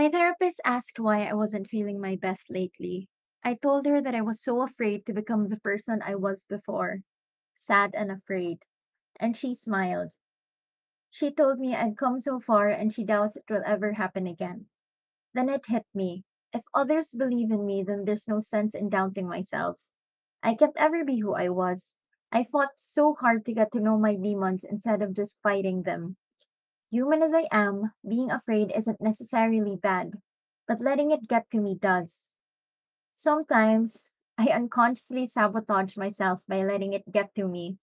My therapist asked why I wasn't feeling my best lately. I told her that I was so afraid to become the person I was before, sad and afraid, and she smiled. She told me I'd come so far and she doubts it will ever happen again. Then it hit me. If others believe in me, then there's no sense in doubting myself. I can't ever be who I was. I fought so hard to get to know my demons instead of just fighting them. Human as I am, being afraid isn't necessarily bad, but letting it get to me does. Sometimes I unconsciously sabotage myself by letting it get to me.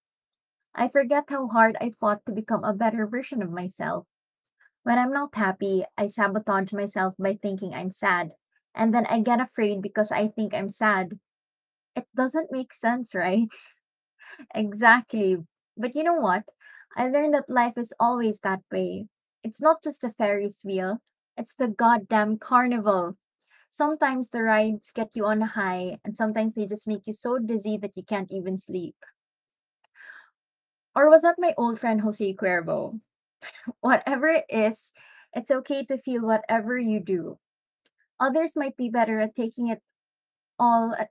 I forget how hard I fought to become a better version of myself. When I'm not happy, I sabotage myself by thinking I'm sad. And then I get afraid because I think I'm sad. It doesn't make sense, right? exactly. But you know what? I learned that life is always that way. It's not just a Ferris wheel, it's the goddamn carnival. Sometimes the rides get you on high, and sometimes they just make you so dizzy that you can't even sleep. Or was that my old friend Jose Cuervo? Whatever it is, it's okay to feel whatever you do. Others might be better at taking it all at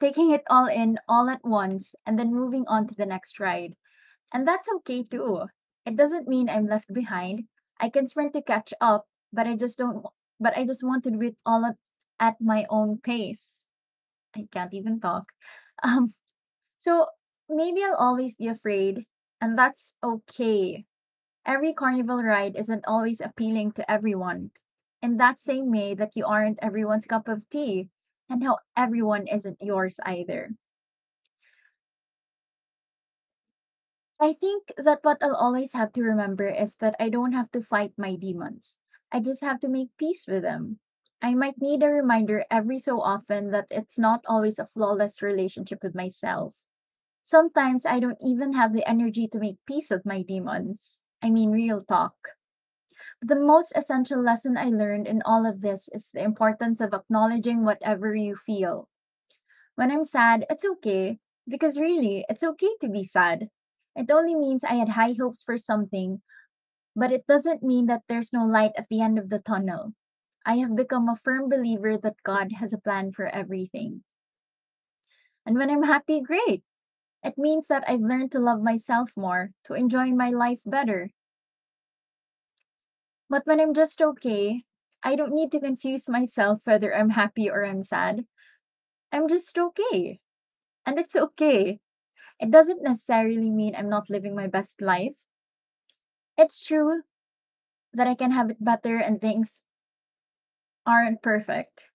taking it all in all at once and then moving on to the next ride. And that's okay too. It doesn't mean I'm left behind. I can sprint to catch up, but I just don't but I just want to do it all at, at my own pace. I can't even talk. Um so maybe I'll always be afraid and that's okay. Every carnival ride isn't always appealing to everyone. In that same way that you aren't everyone's cup of tea, and how everyone isn't yours either. I think that what I'll always have to remember is that I don't have to fight my demons. I just have to make peace with them. I might need a reminder every so often that it's not always a flawless relationship with myself. Sometimes I don't even have the energy to make peace with my demons. I mean, real talk. But The most essential lesson I learned in all of this is the importance of acknowledging whatever you feel. When I'm sad, it's okay, because really, it's okay to be sad. It only means I had high hopes for something, but it doesn't mean that there's no light at the end of the tunnel. I have become a firm believer that God has a plan for everything. And when I'm happy, great. It means that I've learned to love myself more, to enjoy my life better, But when I'm just okay, I don't need to confuse myself whether I'm happy or I'm sad. I'm just okay. And it's okay. It doesn't necessarily mean I'm not living my best life. It's true that I can have it better and things aren't perfect.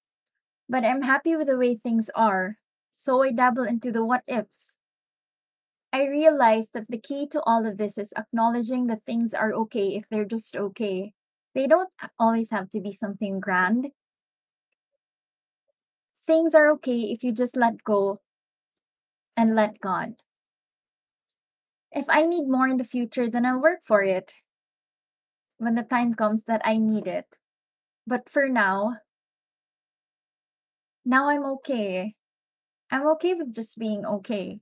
But I'm happy with the way things are. So I dabble into the what ifs. I realize that the key to all of this is acknowledging that things are okay if they're just okay. They don't always have to be something grand. Things are okay if you just let go and let God. If I need more in the future, then I'll work for it when the time comes that I need it. But for now, now I'm okay. I'm okay with just being okay.